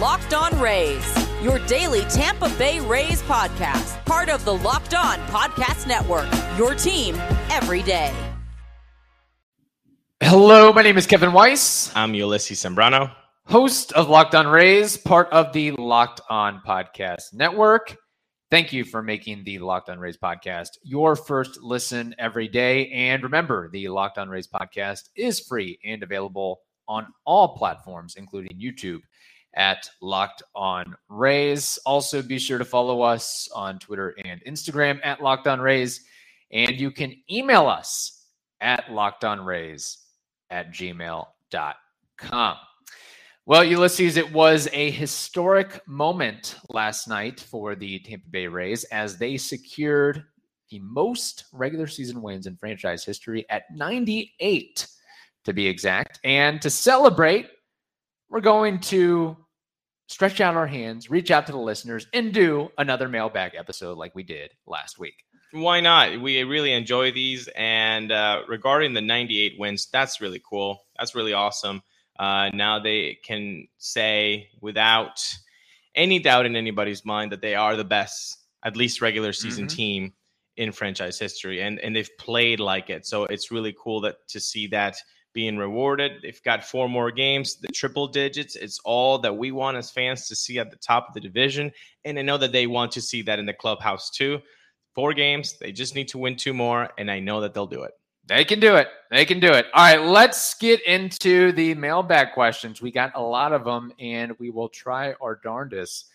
Locked On Rays, your daily Tampa Bay Rays podcast, part of the Locked On Podcast Network. Your team every day. Hello, my name is Kevin Weiss. I'm Ulysses Sembrano, host of Locked On Rays, part of the Locked On Podcast Network. Thank you for making the Locked On Rays podcast your first listen every day. And remember, the Locked On Rays podcast is free and available on all platforms, including YouTube at Locked On Rays. Also, be sure to follow us on Twitter and Instagram at Locked On Rays. And you can email us at lockedonrays at gmail.com. Well, Ulysses, it was a historic moment last night for the Tampa Bay Rays as they secured the most regular season wins in franchise history at 98, to be exact. And to celebrate, we're going to stretch out our hands, reach out to the listeners, and do another mailbag episode like we did last week. Why not? We really enjoy these. And uh, regarding the 98 wins, that's really cool. That's really awesome. Uh, now they can say without any doubt in anybody's mind that they are the best, at least regular season mm-hmm. team in franchise history, and and they've played like it. So it's really cool that to see that being rewarded. They've got four more games, the triple digits. It's all that we want as fans to see at the top of the division, and I know that they want to see that in the clubhouse too. Four games, they just need to win two more, and I know that they'll do it. They can do it. They can do it. All right, let's get into the mailbag questions. We got a lot of them, and we will try our darndest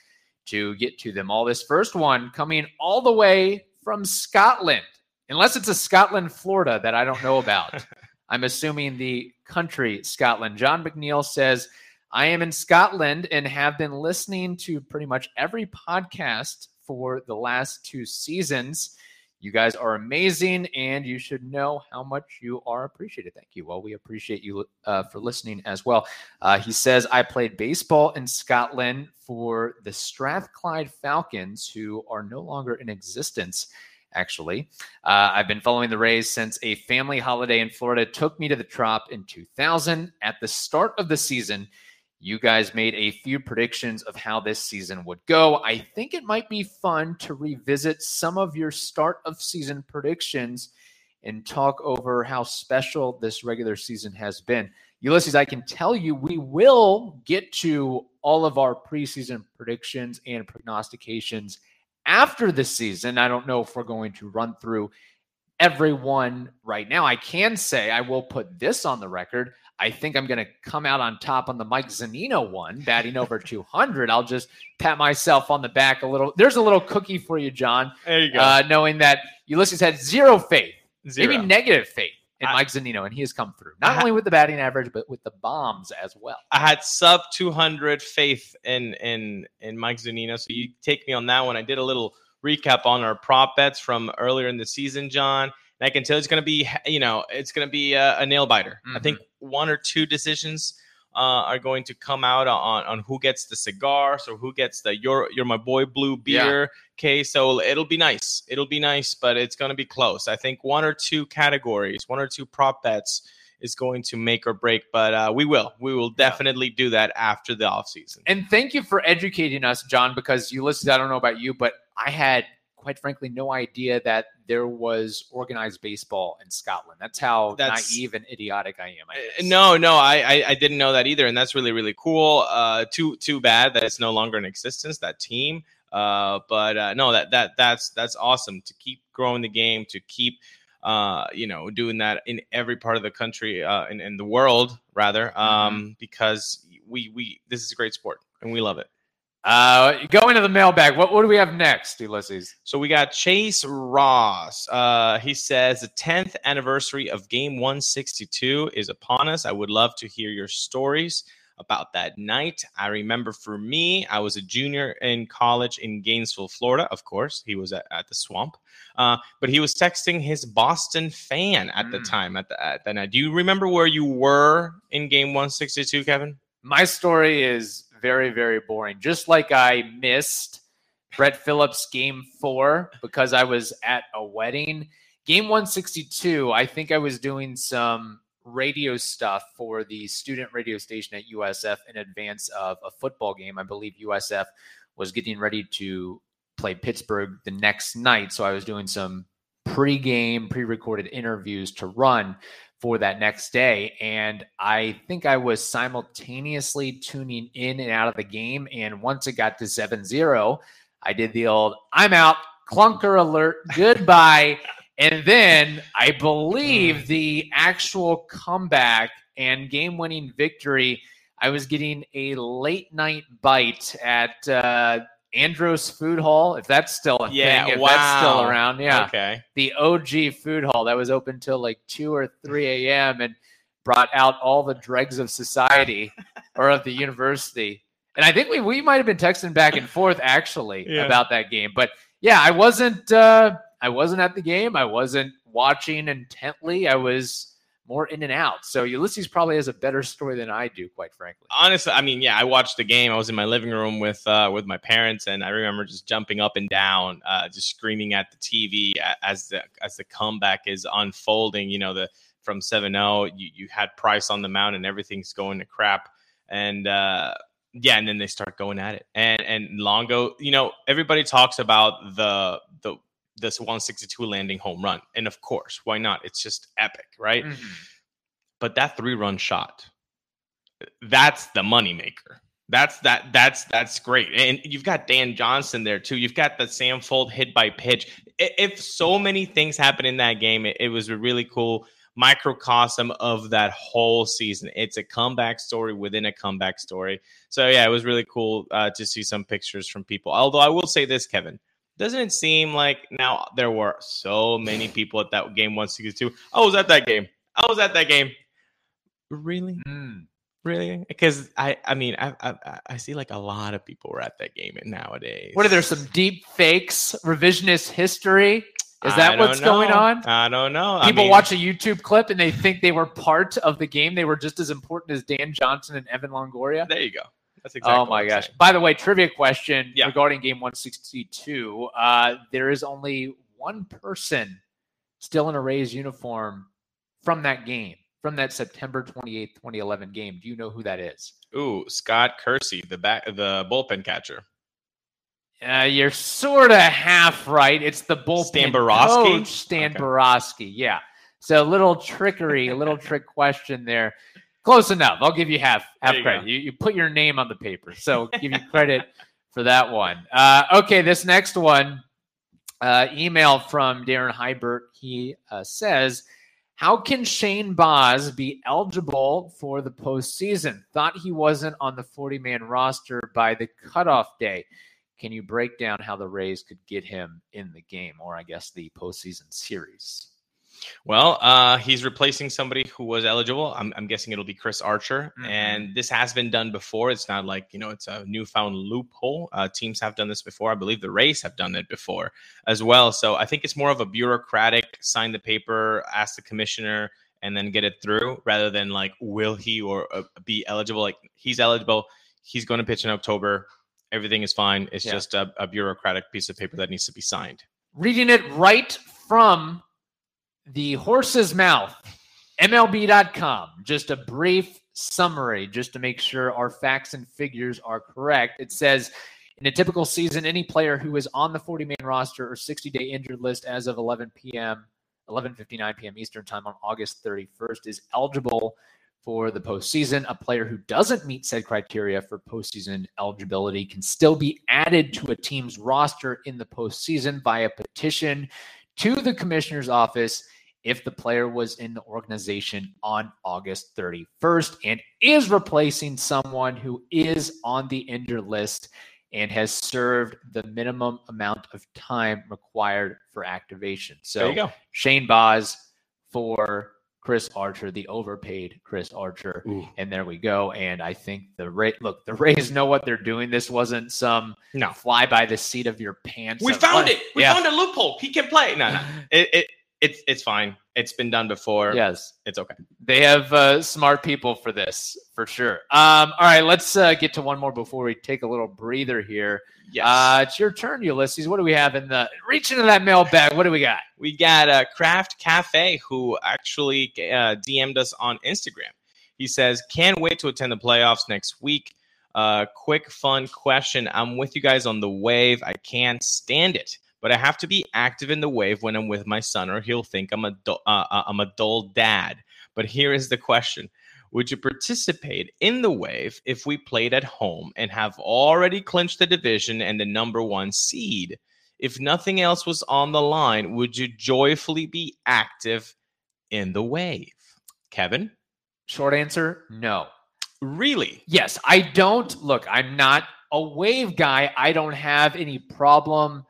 to get to them all. This first one coming all the way from Scotland, unless it's a Scotland, Florida that I don't know about. I'm assuming the country Scotland. John McNeil says, I am in Scotland and have been listening to pretty much every podcast for the last two seasons. You guys are amazing, and you should know how much you are appreciated. Thank you. Well, we appreciate you uh, for listening as well. Uh, he says, I played baseball in Scotland for the Strathclyde Falcons, who are no longer in existence, actually. Uh, I've been following the Rays since a family holiday in Florida took me to the Trop in 2000. At the start of the season, you guys made a few predictions of how this season would go. I think it might be fun to revisit some of your start of season predictions and talk over how special this regular season has been. Ulysses, I can tell you we will get to all of our preseason predictions and prognostications after the season. I don't know if we're going to run through everyone right now. I can say I will put this on the record. I think I'm going to come out on top on the Mike Zunino one, batting over 200. I'll just pat myself on the back a little. There's a little cookie for you, John. There you go. Uh, knowing that Ulysses had zero faith, zero. maybe negative faith in I, Mike Zunino, and he has come through not only with the batting average but with the bombs as well. I had sub 200 faith in in in Mike Zunino, so you take me on that one. I did a little recap on our prop bets from earlier in the season, John. And I can tell it's going to be, you know, it's going to be a, a nail biter. Mm-hmm. I think mm-hmm. one or two decisions uh, are going to come out on on who gets the cigar, so who gets the "You're You're My Boy Blue" beer yeah. case. So it'll be nice. It'll be nice, but it's going to be close. I think one or two categories, one or two prop bets is going to make or break, but uh, we will. We will definitely do that after the offseason. And thank you for educating us, John, because you Ulysses, I don't know about you, but I had quite frankly no idea that there was organized baseball in Scotland. That's how that's, naive and idiotic I am. I uh, no, no, I, I, I didn't know that either, and that's really really cool. Uh, too too bad that it's no longer in existence. That team, uh, but uh, no, that that that's that's awesome to keep growing the game to keep. Uh, you know, doing that in every part of the country, uh, in, in the world, rather, mm-hmm. um, mm-hmm. because we we this is a great sport and we love it. Uh, go into the mailbag. What, what do we have next, Ulysses? So we got Chase Ross. Uh, he says the 10th anniversary of Game 162 is upon us. I would love to hear your stories about that night. I remember for me, I was a junior in college in Gainesville, Florida. Of course, he was at, at the swamp, uh, but he was texting his Boston fan at mm. the time. At the at the night, do you remember where you were in Game 162, Kevin? My story is very, very boring. Just like I missed Brett Phillips game four because I was at a wedding. Game 162, I think I was doing some radio stuff for the student radio station at USF in advance of a football game. I believe USF was getting ready to play Pittsburgh the next night. So I was doing some pre-game, pre-recorded interviews to run for that next day. And I think I was simultaneously tuning in and out of the game. And once it got to 7 0, I did the old I'm out, clunker alert, goodbye. and then I believe mm. the actual comeback and game winning victory. I was getting a late night bite at uh, Andros Food Hall, if that's still a yeah, thing, if wow. that's still around. Yeah. Okay. The OG Food Hall that was open till like 2 or 3 a.m. and brought out all the dregs of society or of the university. And I think we, we might have been texting back and forth actually yeah. about that game. But yeah, I wasn't uh, I wasn't at the game. I wasn't watching intently. I was more in and out. So Ulysses probably has a better story than I do, quite frankly. Honestly, I mean, yeah, I watched the game. I was in my living room with uh, with my parents, and I remember just jumping up and down, uh, just screaming at the TV as the as the comeback is unfolding. You know, the from 7-0, you, you had Price on the mound, and everything's going to crap. And uh, yeah, and then they start going at it. And and Longo, you know, everybody talks about the the this 162 landing home run. And of course, why not? It's just epic, right? Mm-hmm. But that three run shot, that's the moneymaker. That's that that's that's great. And you've got Dan Johnson there too. You've got the Sam Fuld hit by pitch. If so many things happen in that game, it, it was a really cool microcosm of that whole season. It's a comeback story within a comeback story. So yeah, it was really cool uh, to see some pictures from people. Although I will say this, Kevin, doesn't it seem like now there were so many people at that game 162? I was at that game. I was at that game. Really? Mm. Really? Because I, I mean, I, I, I see like a lot of people were at that game nowadays. What are there some deep fakes, revisionist history? Is that what's know. going on? I don't know. People I mean, watch a YouTube clip and they think they were part of the game. They were just as important as Dan Johnson and Evan Longoria. There you go. That's exactly. Oh my gosh! Saying. By the way, trivia question yeah. regarding Game 162. Uh, there is only one person still in a Rays uniform from that game, from that September 28th, 2011 game. Do you know who that is? Ooh, Scott Cursi, the back, the bullpen catcher. Uh, you're sort of half right. It's the bullpen Stan Boroski. coach, Stan okay. Boroski. Yeah. So a little trickery, a little trick question there. Close enough. I'll give you half half you credit. You, you put your name on the paper, so give you credit for that one. Uh, okay, this next one, uh, email from Darren Hybert. He uh, says, "How can Shane Baz be eligible for the postseason? Thought he wasn't on the 40-man roster by the cutoff day. Can you break down how the Rays could get him in the game, or I guess the postseason series?" Well, uh, he's replacing somebody who was eligible. I'm, I'm guessing it'll be Chris Archer. Mm-hmm. And this has been done before. It's not like, you know, it's a newfound loophole. Uh, teams have done this before. I believe the Rays have done it before as well. So I think it's more of a bureaucratic sign the paper, ask the commissioner, and then get it through rather than like, will he or uh, be eligible? Like, he's eligible. He's going to pitch in October. Everything is fine. It's yeah. just a, a bureaucratic piece of paper that needs to be signed. Reading it right from the horse's mouth, MLB.com. Just a brief summary, just to make sure our facts and figures are correct. It says in a typical season, any player who is on the 40 man roster or 60 day injured list as of 11 p.m., 11:59 p.m. Eastern Time on August 31st is eligible for the postseason. A player who doesn't meet said criteria for postseason eligibility can still be added to a team's roster in the postseason via petition to the commissioner's office if the player was in the organization on August 31st and is replacing someone who is on the injured list and has served the minimum amount of time required for activation. So Shane Baz for Chris Archer, the overpaid Chris Archer. Ooh. And there we go. And I think the Ray look, the Rays know what they're doing. This wasn't some no fly by the seat of your pants. We found it. We yeah. found a loophole. He can play. No, no. It, it it's it's fine. It's been done before. Yes. It's okay. They have uh, smart people for this, for sure. Um, all right, let's uh, get to one more before we take a little breather here. Yes. Uh, it's your turn, Ulysses. What do we have in the reach into that mailbag? What do we got? we got a Craft Cafe who actually uh, DM'd us on Instagram. He says, "Can't wait to attend the playoffs next week." Uh, quick, fun question. I'm with you guys on the wave. I can't stand it, but I have to be active in the wave when I'm with my son, or he'll think I'm a du- uh, uh, I'm a dull dad. But here is the question: Would you participate in the wave if we played at home and have already clinched the division and the number one seed? If nothing else was on the line, would you joyfully be active in the wave? Kevin, Short answer no. really? Yes, I don't. Look, I'm not a wave guy. I don't have any problem.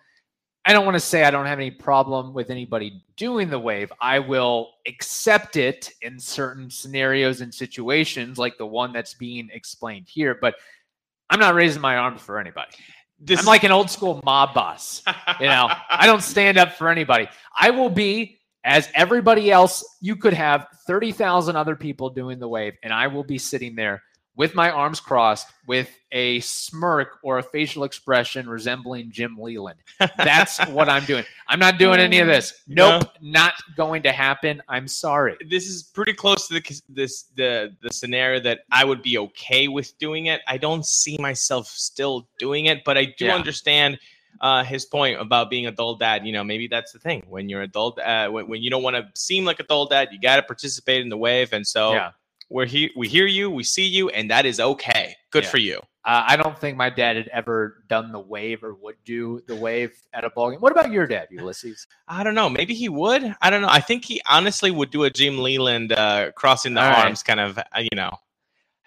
I don't want to say I don't have any problem with anybody doing the wave. I will accept it in certain scenarios and situations like the one that's being explained here, but I'm not raising my arms for anybody. This I'm like an old school mob boss. You know, I don't stand up for anybody. I will be as everybody else. You could have 30,000 other people doing the wave, and I will be sitting there with my arms crossed with a smirk or a facial expression resembling Jim Leland. That's what I'm doing. I'm not doing any of this. Nope, not going to happen. I'm sorry. this is pretty close to the this the the scenario that I would be okay with doing it. I don't see myself still doing it, but I do Yeah. understand uh, his point about being a dull dad. You know, maybe that's the thing when you're adult, uh, when, when you don't want to seem like a dull dad, you got to participate in the wave. And so Yeah. We're here, we hear you, we see you, and that is okay. Good Yeah. for you. Uh, I don't think my dad had ever done the wave or would do the wave at a ball game. What about your dad, Ulysses? I don't know. Maybe he would. I don't know. I think he honestly would do a Jim Leland uh, crossing the All right. arms kind of. Uh, you know,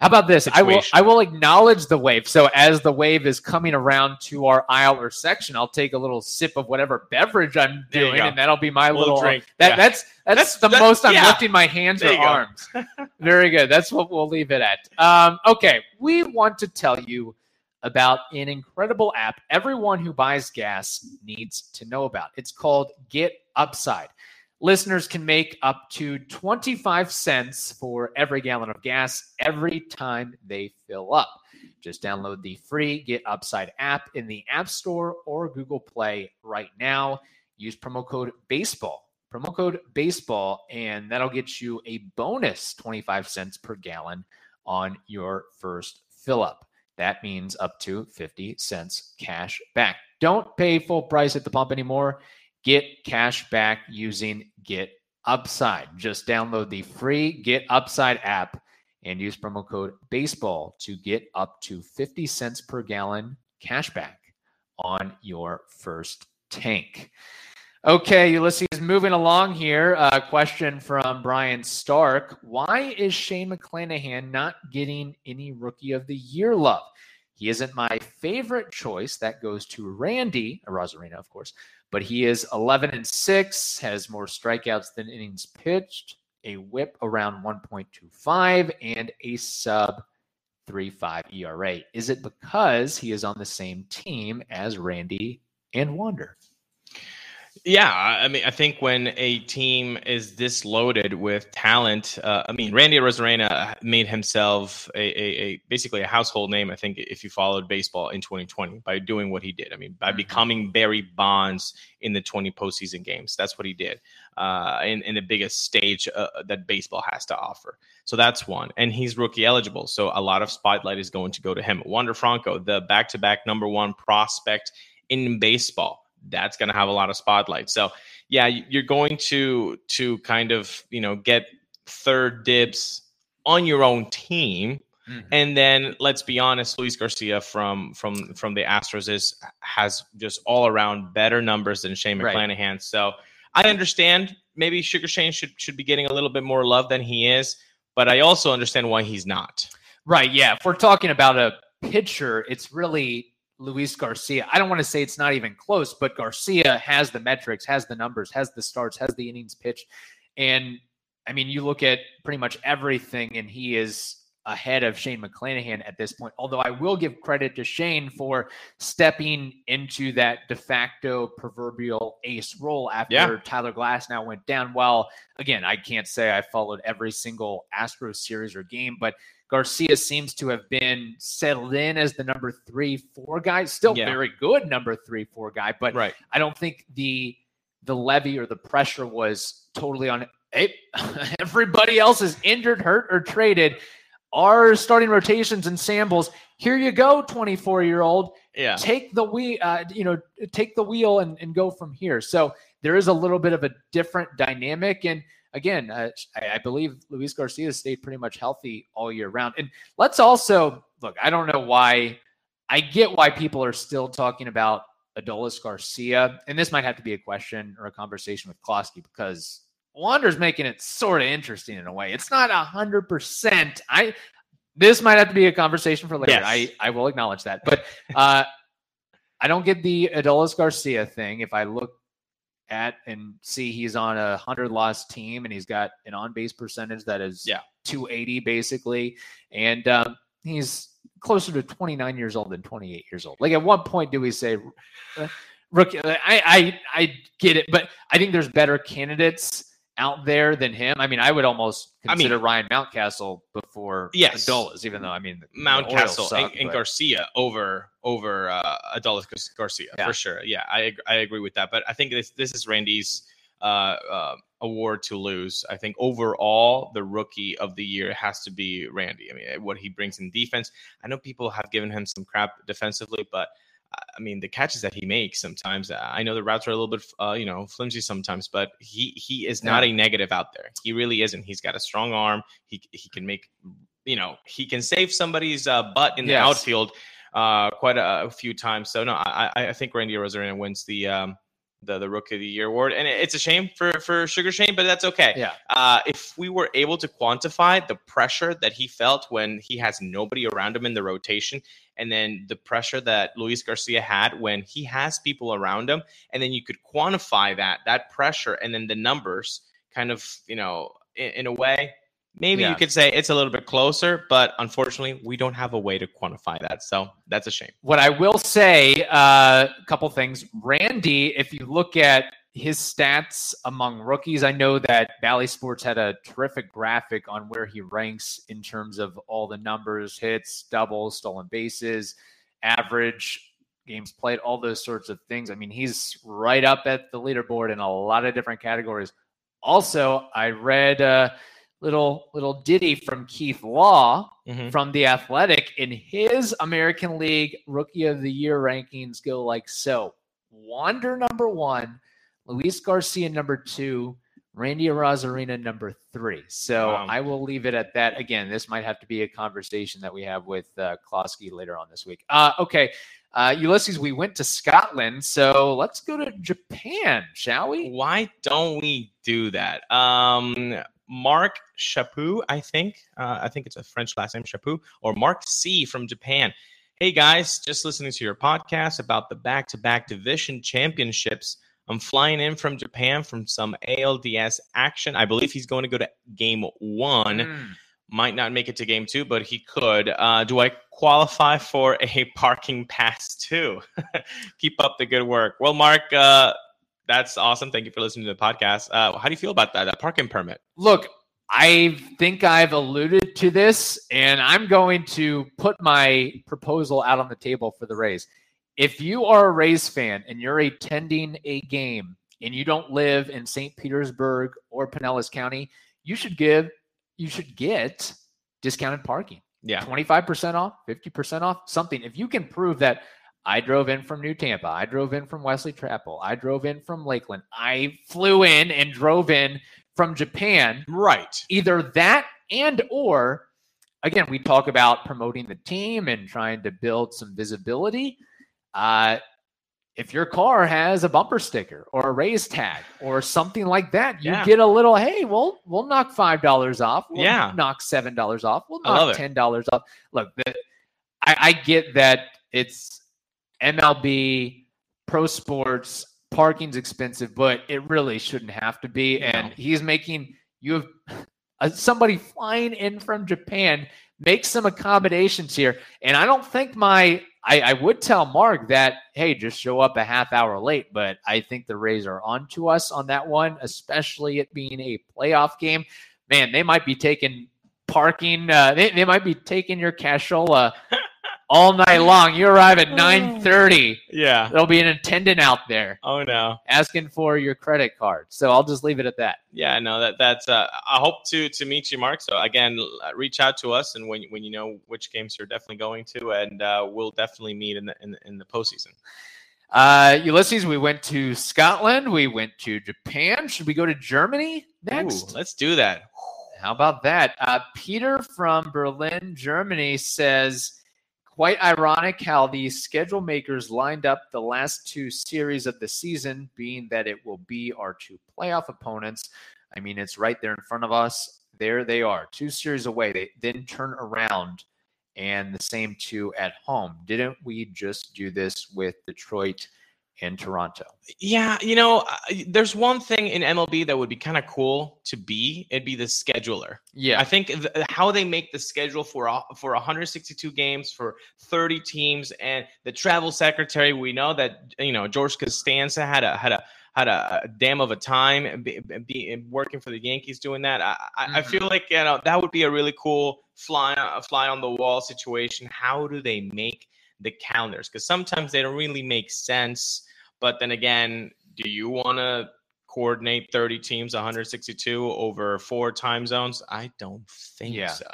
How about this? I will I will acknowledge the wave. So as the wave is coming around to our aisle or section, I'll take a little sip of whatever beverage I'm There doing, and that'll be my Little little drink. That Yeah. that's, that's That's- the that- most I'm yeah. lifting my hands There or arms. Very good. That's what we'll leave it at. Um, okay, we want to tell you about an incredible app everyone who buys gas needs to know about. It's called Get Upside. Listeners can make up to 25 cents for every gallon of gas every time they fill up. Just download the free Get Upside app in the App Store or Google Play right now. Use promo code BASEBALL. Promo code BASEBALL, and that'll get you a bonus 25 cents per gallon on your first fill up. That means up to 50 cents cash back. Don't pay full price at the pump anymore. Get cash back using Get Upside. Just download the free Get Upside app and use promo code BASEBALL to get up to 50 cents per gallon cash back on your first tank. Okay, Ulysses, moving along here. A question from Brian Stark. Why is Shane McClanahan not getting any Rookie of the Year love? He isn't my favorite choice. That goes to Randy Arozarena, of course, but he is 11 and 6, has more strikeouts than innings pitched, a whip around 1.25, and a sub 3.5 ERA. Is it because he is on the same team as Randy and Wander? Yeah, I mean, I think when a team is this loaded with talent, uh, I mean, Randy Arozarena made himself a, a, a basically a household name. I think if you followed baseball in 2020 by doing what he did, I mean, by Mhm. becoming Barry Bonds in the 20 postseason games, that's what he did uh, in in the biggest stage uh, that baseball has to offer. So that's one, and he's rookie eligible, so a lot of spotlight is going to go to him. Wander Franco, the back-to-back number one prospect in baseball that's going to have a lot of spotlight. So yeah, you're going to to kind of you know get third dibs on your own team, Mhm. and then let's be honest, Luis Garcia from from from the Astros is has just all around better numbers than Shane Right. McClanahan. So I understand maybe Sugar Shane should should be getting a little bit more love than he is, but I also understand why he's not. Right. Yeah. If we're talking about a pitcher, it's really Luis Garcia. I don't want to say it's not even close, but Garcia has the metrics, has the numbers, has the starts, has the innings pitched. And I mean, you look at pretty much everything, and he is ahead of Shane McClanahan at this point. Although I will give credit to Shane for stepping into that de facto proverbial ace role after Yeah. Tyler Glasnow went down. Well, again, I can't say I followed every single Astros series or game, but Garcia seems to have been settled in as the number three, four guy. Still Yeah. very good number three, four guy, but right. I don't think the the levy or the pressure was totally on. Hey, everybody else is injured, hurt, or traded. Our starting rotations and sambles. Here you go, twenty four year old. Yeah. Take the wheel. Uh, you know, take the wheel and, and go from here. So there is a little bit of a different dynamic. And again, uh, I, I believe Luis Garcia stayed pretty much healthy all year round. And let's also look. I don't know why. I get why people are still talking about Adolis Garcia, and this might have to be a question or a conversation with Klosky because Wander's making it sort of interesting in a way. It's not a hundred percent. I this might have to be a conversation for later. Yes. I I will acknowledge that, but uh, I don't get the Adolis Garcia thing. If I look at and see he's on a hundred loss team and he's got an on base percentage that is Yeah. 280 basically, and um, he's closer to 29 years old than 28 years old. Like at what point do we say uh, rookie? I, I I get it, but I think there's better candidates out there than him. I mean, I would almost I mean- consider Ryan Mountcastle before Yes. Adolis, even though I mean the- the Mount Orioles Castle suck, and, and Garcia over over uh, Adolis Garcia Yeah. for sure. Yeah, I I agree with that. But I think this this is Randy's uh, uh, award to lose. I think overall the rookie of the year has to be Randy. I mean, what he brings in defense. I know people have given him some crap defensively, but I mean the catches that he makes sometimes. uh, I know the routes are a little bit uh, you know flimsy sometimes, but he he is not a negative out there. He really isn't. He's got a strong arm. He he can make you know he can save somebody's uh, butt in the outfield uh, quite a, a few times. So no, I, I I think Randy Arozarena wins the um, the the Rookie of the Year award, and it's a shame for for Sugar Shane, but that's okay. Yeah. Uh, if we were able to quantify the pressure that he felt when he has nobody around him in the rotation, and then the pressure that Luis Garcia had when he has people around him, and then you could quantify that that pressure, and then the numbers, kind of you know, in, in a way. Maybe Yeah. you could say it's a little bit closer, but unfortunately, we don't have a way to quantify that. So that's a shame. What I will say, uh, a couple things. Randy, if you look at his stats among rookies, I know that Bally Sports had a terrific graphic on where he ranks in terms of all the numbers, hits, doubles, stolen bases, average games played, all those sorts of things. I mean, he's right up at the leaderboard in a lot of different categories. Also, I read a little little ditty from Keith Law Mhm. from the Athletic, in his American League Rookie of the Year rankings go like so: Wander number one, Luis Garcia number two, Randy Arozarena number three. So Wow. I will leave it at that. Again, this might have to be a conversation that we have with uh, Klosky later on this week. Uh, okay, uh, Ulysses, we went to Scotland, so let's go to Japan, shall we? Why don't we do that? Um, Mark Chaput, I think. Uh, I think it's a French last name, Chaput, or Mark C from Japan. Hey guys, just listening to your podcast about the back to back division championships. I'm flying in from Japan from some ALDS action. I believe he's going to go to game one. Mm. Might not make it to game two, but he could. Uh, do I qualify for a parking pass too? Keep up the good work. Well, Mark, uh, that's awesome. Thank you for listening to the podcast. Uh, how do you feel about that, that parking permit? Look, I think I've alluded to this, and I'm going to put my proposal out on the table for the Rays. If you are a Rays fan and you're attending a game and you don't live in St. Petersburg or Pinellas County, you should give you should get discounted parking. Yeah. 25% off, 50% off, something. If you can prove that I drove in from New Tampa, I drove in from Wesley Chapel, I drove in from Lakeland, I flew in and drove in from Japan, Right. either that and or again, we talk about promoting the team and trying to build some visibility. Uh, if your car has a bumper sticker or a Rays tag or something like that, you Yeah. get a little, hey, we'll we'll knock five dollars off. We'll Yeah. knock seven dollars off. We'll knock ten dollars off. Look, the, I, I get that it's MLB, pro sports, parking's expensive, but it really shouldn't have to be. And he's making you have uh, somebody flying in from Japan make some accommodations here. And I don't think my I, I, would tell Mark that, hey, just show up a half hour late, but I think the Rays are on to us on that one, especially it being a playoff game. Man, they might be taking parking, uh, they, they might be taking your cashola all night long. You arrive at 9:30. Yeah. There'll be an attendant out there. Oh no. Asking for your credit card. So I'll just leave it at that. Yeah, no, that that's uh, I hope to to meet you Mark. So again, reach out to us and when when you know which games you're definitely going to and uh, we'll definitely meet in the in, in the postseason. Uh, Ulysses, we went to Scotland. We went to Japan. Should we go to Germany next? Ooh, let's do that. How about that? Uh, Peter from Berlin, Germany says Quite ironic how the schedule makers lined up the last two series of the season, being that it will be our two playoff opponents. I mean, it's right there in front of us. There they are, two series away. They then turn around and the same two at home. Didn't we just do this with Detroit in Toronto. Yeah, you know, uh, there's one thing in MLB that would be kind of cool to be. It'd be the scheduler. Yeah, I think th- how they make the schedule for uh, for 162 games for 30 teams and the travel secretary. We know that you know George Costanza had a had a had a, damn of a time be, be, working for the Yankees doing that. I, mm-hmm. I, feel like you know that would be a really cool fly a fly on the wall situation. How do they make the calendars? Because sometimes they don't really make sense but then again, do you want to coordinate 30 teams, 162 over four time zones? I don't think yeah. so.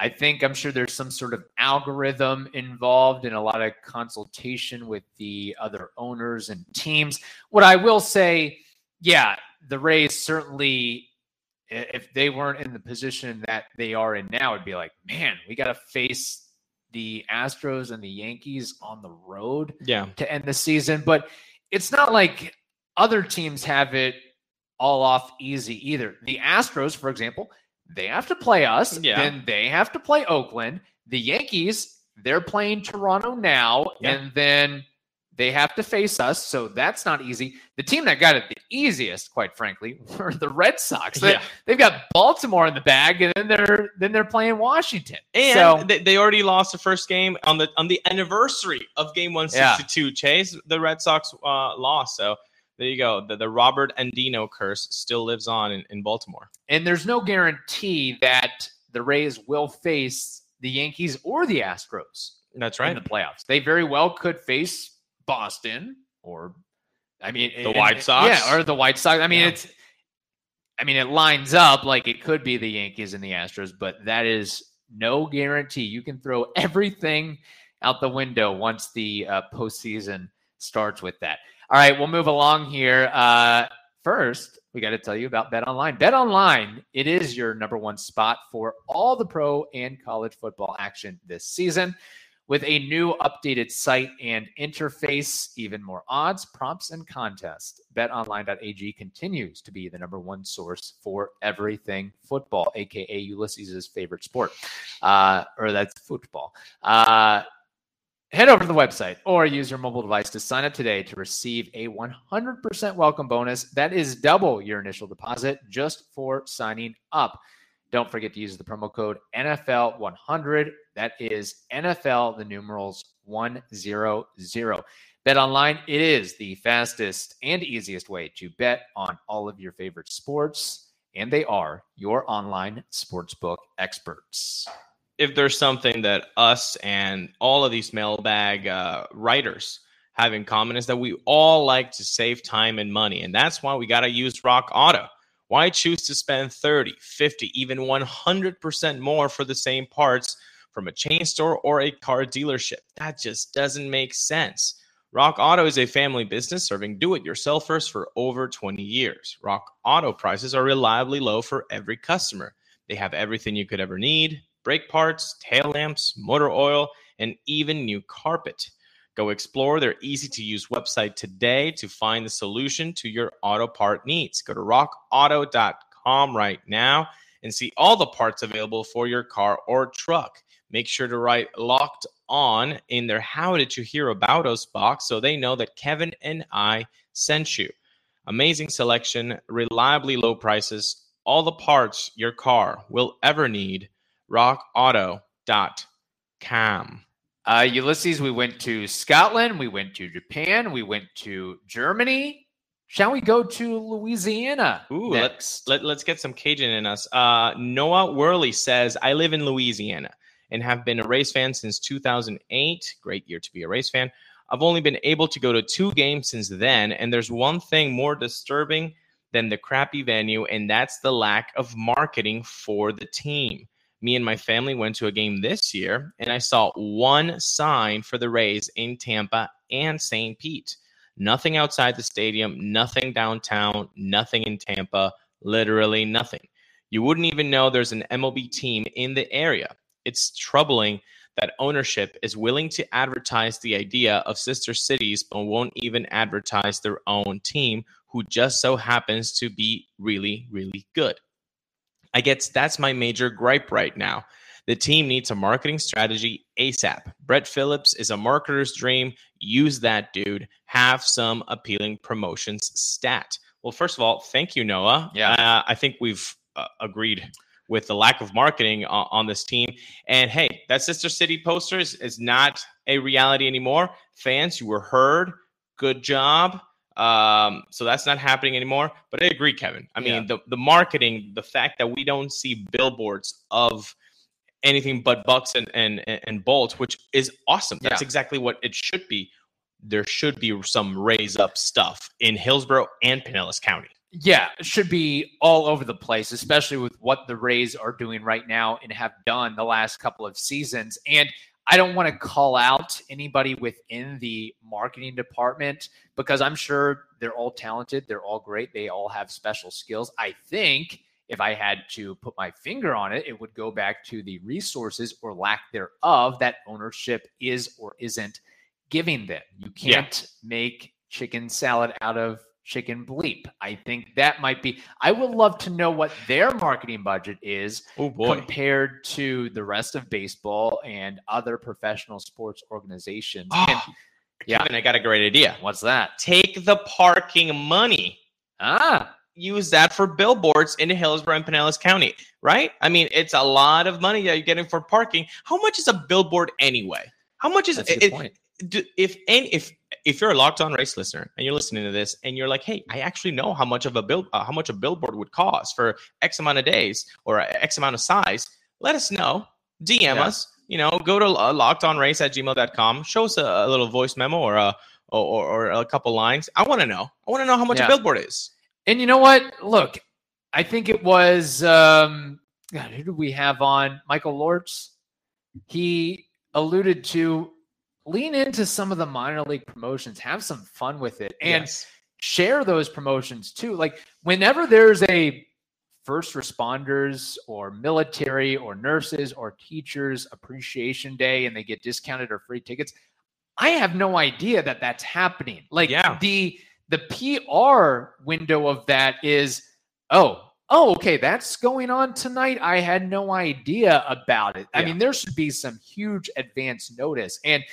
I think I'm sure there's some sort of algorithm involved and a lot of consultation with the other owners and teams. What I will say, yeah, the Rays certainly, if they weren't in the position that they are in now, it'd be like, man, we got to face the Astros and the Yankees on the road yeah. to end the season. But it's not like other teams have it all off easy either. The Astros, for example, they have to play us, yeah. then they have to play Oakland. The Yankees, they're playing Toronto now, yeah. and then they have to face us, so that's not easy. The team that got it the easiest, quite frankly, were the Red Sox. They, yeah. They've got Baltimore in the bag, and then they're then they're playing Washington. And so, they, they already lost the first game on the on the anniversary of Game One Sixty Two. Yeah. Chase the Red Sox uh, lost, so there you go. The, the Robert Andino curse still lives on in, in Baltimore. And there's no guarantee that the Rays will face the Yankees or the Astros. That's right. In the playoffs. They very well could face Boston or I mean the White Sox. Yeah, or the White Sox. I mean, yeah. it's I mean, it lines up like it could be the Yankees and the Astros, but that is no guarantee. You can throw everything out the window once the uh, postseason starts with that. All right, we'll move along here. Uh, first, we got to tell you about Bet Online. Bet Online, it is your number one spot for all the pro and college football action this season. With a new updated site and interface, even more odds, prompts, and contests, betonline.ag continues to be the number one source for everything football, aka Ulysses' favorite sport, uh, or that's football. Uh, head over to the website or use your mobile device to sign up today to receive a 100% welcome bonus. That is double your initial deposit just for signing up. Don't forget to use the promo code NFL100. That is NFL, the numerals 100. Bet online, it is the fastest and easiest way to bet on all of your favorite sports, and they are your online sportsbook experts. If there's something that us and all of these mailbag uh, writers have in common, is that we all like to save time and money. And that's why we got to use Rock Auto. Why choose to spend 30, 50, even 100% more for the same parts from a chain store or a car dealership? That just doesn't make sense. Rock Auto is a family business serving do it yourselfers for over 20 years. Rock Auto prices are reliably low for every customer. They have everything you could ever need brake parts, tail lamps, motor oil, and even new carpet. Go explore their easy to use website today to find the solution to your auto part needs. Go to rockauto.com right now and see all the parts available for your car or truck. Make sure to write locked on in their How Did You Hear About Us box so they know that Kevin and I sent you. Amazing selection, reliably low prices, all the parts your car will ever need. RockAuto.com com. Uh, Ulysses, we went to Scotland, we went to Japan, we went to Germany. Shall we go to Louisiana? Ooh, next? Let, let, us get some Cajun in us. Uh, Noah Worley says, I live in Louisiana and have been a Rays fan since 2008. Great year to be a Rays fan. I've only been able to go to two games since then, and there's one thing more disturbing than the crappy venue, and that's the lack of marketing for the team. Me and my family went to a game this year, and I saw one sign for the Rays in Tampa and St. Pete. Nothing outside the stadium, nothing downtown, nothing in Tampa, literally nothing. You wouldn't even know there's an MLB team in the area. It's troubling that ownership is willing to advertise the idea of sister cities but won't even advertise their own team who just so happens to be really really good i guess that's my major gripe right now the team needs a marketing strategy asap brett phillips is a marketer's dream use that dude have some appealing promotions stat well first of all thank you noah yeah uh, i think we've uh, agreed with the lack of marketing on, on this team. And hey, that Sister City poster is, is not a reality anymore. Fans, you were heard. Good job. Um, so that's not happening anymore. But I agree, Kevin. I mean, yeah. the, the marketing, the fact that we don't see billboards of anything but bucks and and and bolts, which is awesome. That's yeah. exactly what it should be. There should be some Rays up stuff in Hillsborough and Pinellas County. Yeah, should be all over the place, especially with what the Rays are doing right now and have done the last couple of seasons. And I don't want to call out anybody within the marketing department because I'm sure they're all talented. They're all great. They all have special skills. I think if I had to put my finger on it, it would go back to the resources or lack thereof that ownership is or isn't giving them. You can't yeah. make chicken salad out of chicken bleep. I think that might be. I would love to know what their marketing budget is oh compared to the rest of baseball and other professional sports organizations. Oh, and, yeah, Kevin, I got a great idea. What's that? Take the parking money. Ah. Use that for billboards in Hillsborough and Pinellas County, right? I mean, it's a lot of money that you're getting for parking. How much is a billboard anyway? How much is That's it? If any, if if you're a locked on Rays listener and you're listening to this and you're like, hey, I actually know how much of a bill, uh, how much a billboard would cost for X amount of days or X amount of size, let us know. DM yeah. us. You know, go to uh, lockedonrays at gmail.com. Show us a, a little voice memo or a or, or a couple lines. I want to know. I want to know how much yeah. a billboard is. And you know what? Look, I think it was um God, who do we have on? Michael Lortz. He alluded to lean into some of the minor league promotions, have some fun with it, and yes. share those promotions too. Like whenever there's a first responders or military or nurses or teachers appreciation day and they get discounted or free tickets, I have no idea that that's happening. Like yeah. the the PR window of that is oh oh, okay, that's going on tonight. I had no idea about it. I mean, there should be some huge advance notice. And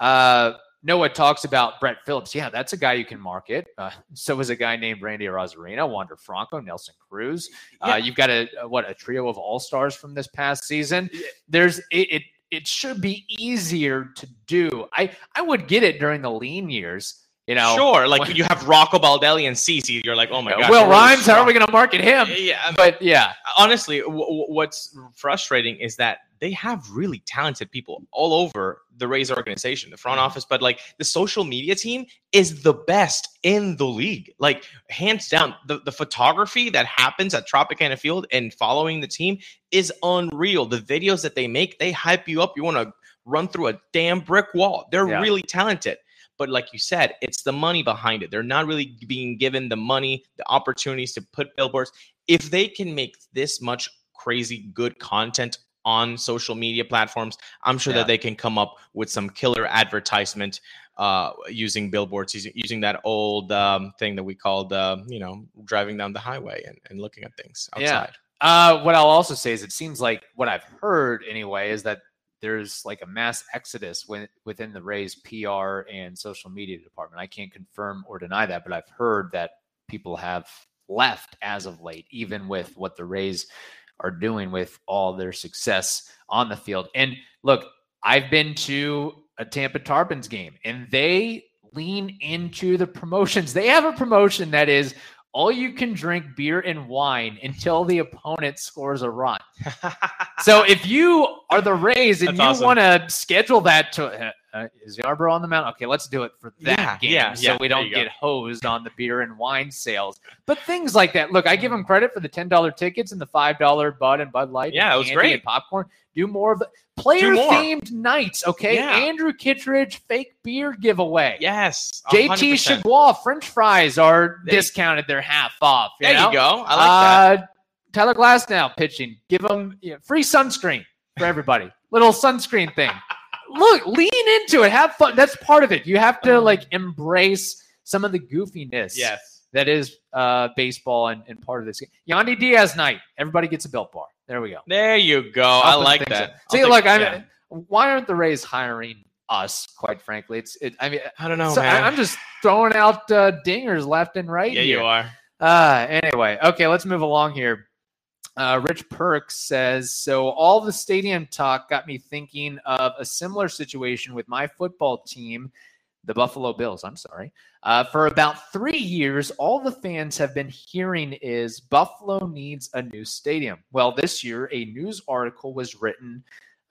uh, Noah talks about Brett Phillips. Yeah, that's a guy you can market. Uh, so is a guy named Randy Arozarena, Wander Franco, Nelson Cruz. Uh, yeah. You've got a, a, what a trio of all stars from this past season. There's it, it. It should be easier to do. I I would get it during the lean years. You know, sure. Like when, you have Rocco Baldelli and CC, you're like, oh my god. Will Rhymes, how are we going to market him? Yeah, but yeah. Honestly, w- what's frustrating is that they have really talented people all over the Rays organization, the front office, but like the social media team is the best in the league. Like hands down, the, the photography that happens at Tropicana Field and following the team is unreal. The videos that they make, they hype you up. You want to run through a damn brick wall. They're yeah. really talented. But like you said, it's the money behind it. They're not really being given the money, the opportunities to put billboards. If they can make this much crazy good content on social media platforms, I'm sure yeah. that they can come up with some killer advertisement uh, using billboards, using, using that old um, thing that we called, uh, you know, driving down the highway and, and looking at things outside. Yeah. Uh, what I'll also say is it seems like what I've heard anyway is that there's like a mass exodus when, within the Rays PR and social media department. I can't confirm or deny that, but I've heard that people have left as of late, even with what the Rays are doing with all their success on the field. And look, I've been to a Tampa Tarpons game and they lean into the promotions. They have a promotion that is all you can drink beer and wine until the opponent scores a run. so if you are the Rays and That's you awesome. want to schedule that to uh, is Yarbrough on the mound? Okay, let's do it for that Yeah, game yeah, so yeah, we don't you go. get hosed on the beer and wine sales. But things like that. Look, I give them credit for the ten dollar tickets and the five dollar Bud and Bud Light. and Yeah, it was great. And popcorn. Do more of the player themed nights. Okay, Yeah. Andrew Kittredge fake beer giveaway. yes. JT 100%. Chargois French fries are There you- discounted; they're half off. You There know? you go. I like that. uh, Tyler Glasnow pitching. Give them free sunscreen for everybody. Little sunscreen thing. Look, lean into it. Have fun. That's part of it. You have to like embrace some of the goofiness Yes. that is uh, baseball and, and part of this game. Yandy Diaz night. Everybody gets a built bar. There we go. There you go. I Helping like that. See, look, I yeah. mean, why aren't the Rays hiring us? Quite frankly, it's. It, I mean, I don't know, so I, man. I'm just throwing out uh, dingers left and right. yeah, here. you are. Uh, anyway, okay, let's move along here. Uh, Rich Perks says So, all the stadium talk got me thinking of a similar situation with my football team, the Buffalo Bills. I'm sorry. Uh, for about three years, all the fans have been hearing is Buffalo needs a new stadium. Well, this year, a news article was written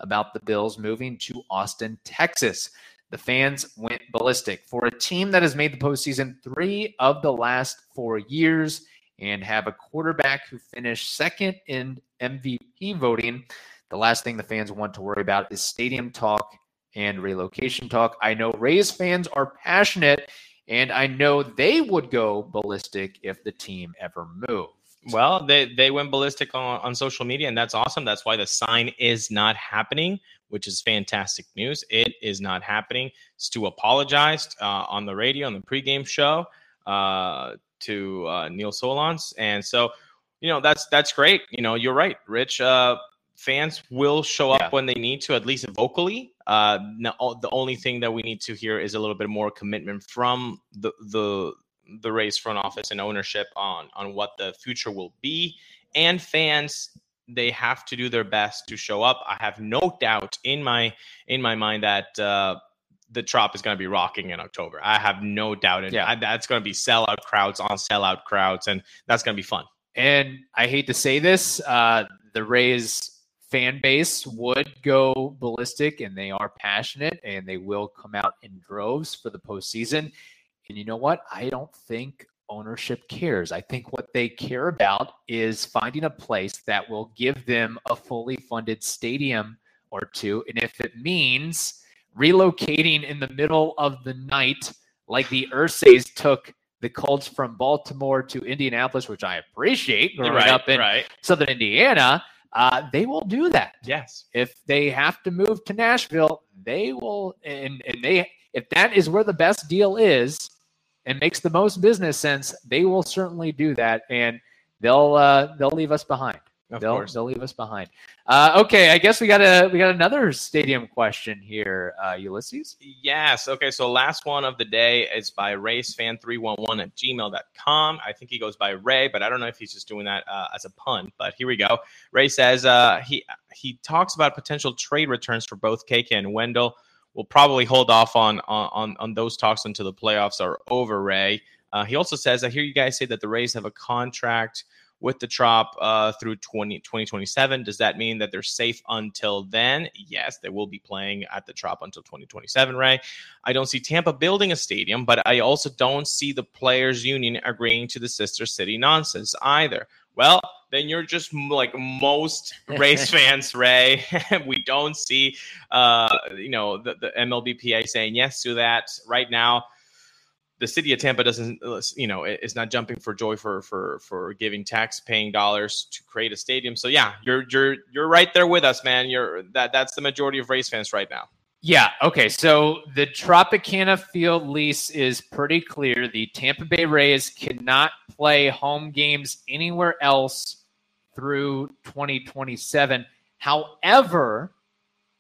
about the Bills moving to Austin, Texas. The fans went ballistic for a team that has made the postseason three of the last four years and have a quarterback who finished second in MVP voting. The last thing the fans want to worry about is stadium talk and relocation talk. I know Rays fans are passionate, and I know they would go ballistic if the team ever moved. Well, they they went ballistic on, on social media, and that's awesome. That's why the sign is not happening, which is fantastic news. It is not happening. Stu apologized uh, on the radio on the pregame show uh, to uh, Neil Solondz, and so you know that's that's great. You know, you're right, Rich. Uh, fans will show up Yeah. when they need to, at least vocally. Uh, no, the only thing that we need to hear is a little bit more commitment from the the the Rays front office and ownership on on what the future will be and fans they have to do their best to show up i have no doubt in my in my mind that uh the trop is going to be rocking in october i have no doubt in Yeah. I, that's going to be sellout crowds on sellout crowds and that's going to be fun And I hate to say this, uh, the Rays fan base would go ballistic and they are passionate and they will come out in droves for the postseason. And you know what? I don't think ownership cares. I think what they care about is finding a place that will give them a fully funded stadium or two. And if it means relocating in the middle of the night, like the Irsays took the Colts from Baltimore to Indianapolis, which I appreciate growing right up in right Southern Indiana, uh, they will do that. yes If they have to move to Nashville, they will, and, and they if that is where the best deal is and makes the most business sense, they will certainly do that, and they'll uh, they'll leave us behind. Of they'll course they'll leave us behind. Uh, okay, I guess we got a we got another stadium question here, uh, Ulysses. Yes. Okay. So last one of the day is by racefan311 at gmail.com. I think he goes by Ray, but I don't know if he's just doing that uh, as a pun. But here we go. Ray says uh, he he talks about potential trade returns for both KK and Wendle. We'll probably hold off on on on those talks until the playoffs are over. Ray. Uh, he also says I hear you guys say that the Rays have a contract with the Trop uh, through 20, 2027. Does that mean that they're safe until then? Yes, they will be playing at the Trop until 2027, Ray. I don't see Tampa building a stadium, but I also don't see the players' union agreeing to the sister city nonsense either. Well, then you're just like most Rays fans, Ray. we don't see, uh, you know, the, the MLBPA saying yes to that right now the city of Tampa doesn't, uh, you know, is not jumping for joy for for for giving tax-paying dollars to create a stadium. So yeah, you're you're you're right there with us, man. You're that that's the majority of Rays fans right now. Yeah. Okay. So the Tropicana Field lease is pretty clear. The Tampa Bay Rays cannot play home games anywhere else through 2027. However,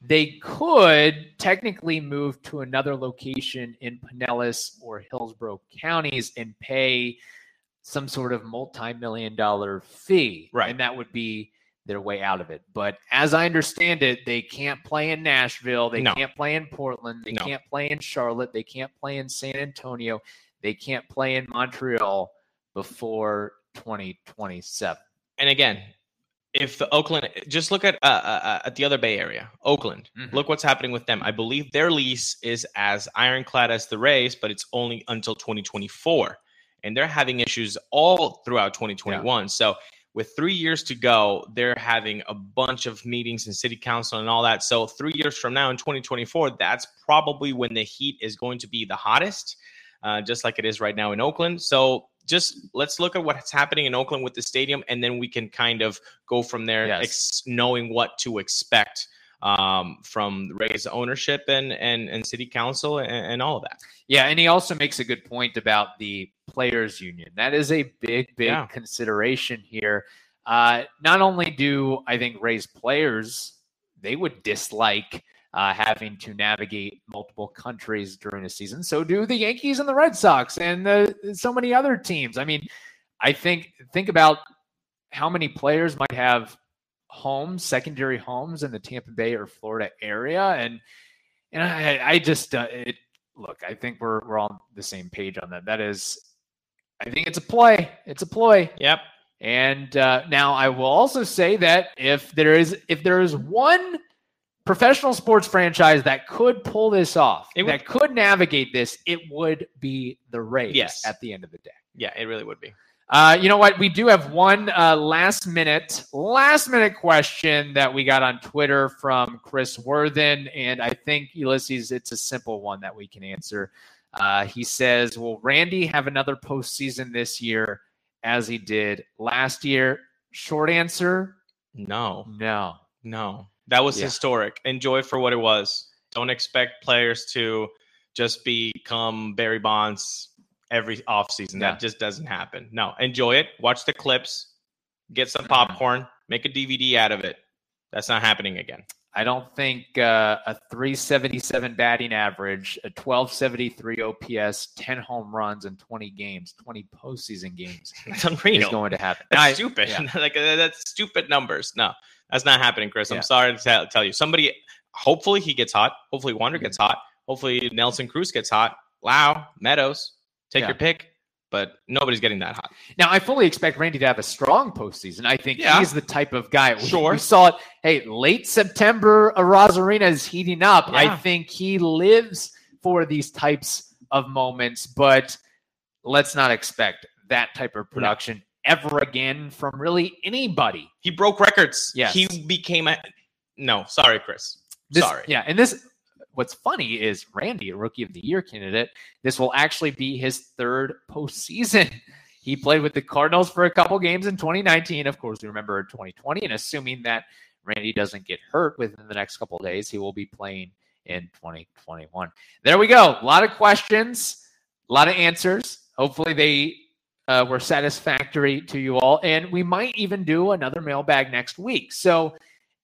they could technically move to another location in Pinellas or Hillsborough counties and pay some sort of multi-million dollar fee. Right. And that would be their way out of it. But as I understand it, they can't play in Nashville. They No. can't play in Portland. They No. can't play in Charlotte. They can't play in San Antonio. They can't play in Montreal before 2027. And again, if the Oakland, just look at uh, uh, at the other Bay Area, Oakland. Mhm. Look what's happening with them. I believe their lease is as ironclad as the Rays, but it's only until 2024, and they're having issues all throughout 2021. So with three years to go, they're having a bunch of meetings in city council and all that. So three years from now in 2024, that's probably when the heat is going to be the hottest, uh, just like it is right now in Oakland. So just let's look at what's happening in Oakland with the stadium, and then we can kind of go from there, Yes. ex- knowing what to expect um, from the Rays ownership and and and city council and, and all of that. Yeah, and he also makes a good point about the players' union. That is a big, big Yeah. consideration here. Uh, not only do I think Rays players they would dislike uh, having to navigate multiple countries during a season, so do the Yankees and the Red Sox and the, so many other teams. I mean, I think think about how many players might have homes, secondary homes in the Tampa Bay or Florida area, and and I, I just uh, it look, I think we're we're on the same page on that. That is, I think it's a play. It's a ploy. Yep. And uh, now I will also say that if there is if there is one professional sports franchise that could pull this off, would- that could navigate this, it would be the Rays. Yes. At the end of the day. Yeah, it really would be. Uh, you know what? We do have one uh, last minute, last minute question that we got on Twitter from Chris Worthen, and I think Ulysses, it's a simple one that we can answer. Uh, he says, "Will Randy have another postseason this year as he did last year?" Short answer: No, No. no, that was Yeah. historic. Enjoy for what it was. Don't expect players to just become Barry Bonds every offseason. Yeah. That just doesn't happen. No, enjoy it. Watch the clips. Get some popcorn. Make a DVD out of it. That's not happening again. I don't think uh, a 377 batting average, a 1273 OPS, 10 home runs in 20 games, 20 postseason games It's is unreal. going to happen. That's I- stupid. yeah. like uh, that's stupid numbers. No, that's not happening, Chris. I'm sorry to tell, tell you. Somebody, hopefully he gets hot. Hopefully Wander gets hot. Hopefully Nelson Cruz gets hot. Lowe, Meadows, take Yeah. your pick. But nobody's getting that hot. Now, I fully expect Randy to have a strong postseason. I think Yeah. he's the type of guy. We, Sure. we saw it. Hey, late September, Arozarena is heating up. I think he lives for these types of moments, but let's not expect that type of production ever again from really anybody. He broke records. Yes. He became a. No, sorry, Chris. This, sorry. Yeah, and this what's funny is Randy, a rookie of the year candidate, this will actually be his third postseason. He played with the Cardinals for a couple games in 2019. Of course, we remember 2020, and assuming that Randy doesn't get hurt within the next couple days, he will be playing in 2021. There we go. A lot of questions, a lot of answers. Hopefully, they uh, were satisfactory to you all. And we might even do another mailbag next week. So,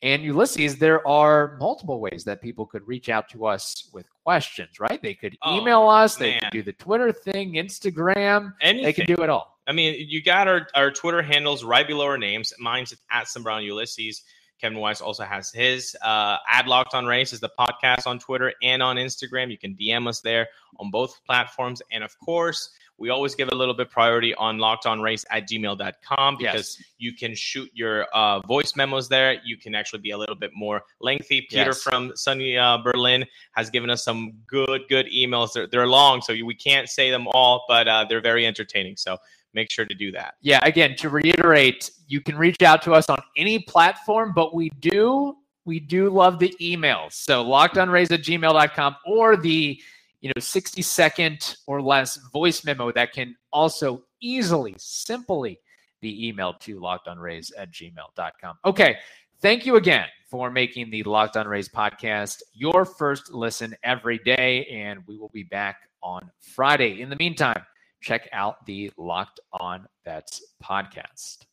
and Ulysses, there are multiple ways that people could reach out to us with questions, right? They could Oh, email us, they man. could do the Twitter thing, Instagram, Anything. they can do it all. I mean, you got our, our Twitter handles right below our names. Mine's at Sam Brown Ulysses. Kevin Weiss also has his. Uh, Ad Locked On Rays is the podcast on Twitter and on Instagram. You can DM us there on both platforms. And of course, we always give a little bit priority on lockedonrays at gmail.com because Yes. you can shoot your uh, voice memos there. You can actually be a little bit more lengthy. Peter Yes. from sunny uh, Berlin has given us some good, good emails. They're, they're long, so we can't say them all, but uh, they're very entertaining. So make sure to do that. Yeah, again, to reiterate, you can reach out to us on any platform, but we do we do love the emails. So lockedonrays at gmail.com or the you know 60 second or less voice memo that can also easily, simply be emailed to lockedonrays at gmail.com. Okay. Thank you again for making the Locked On Rays podcast your first listen every day. And we will be back on Friday. In the meantime, check out the Locked On Bets podcast.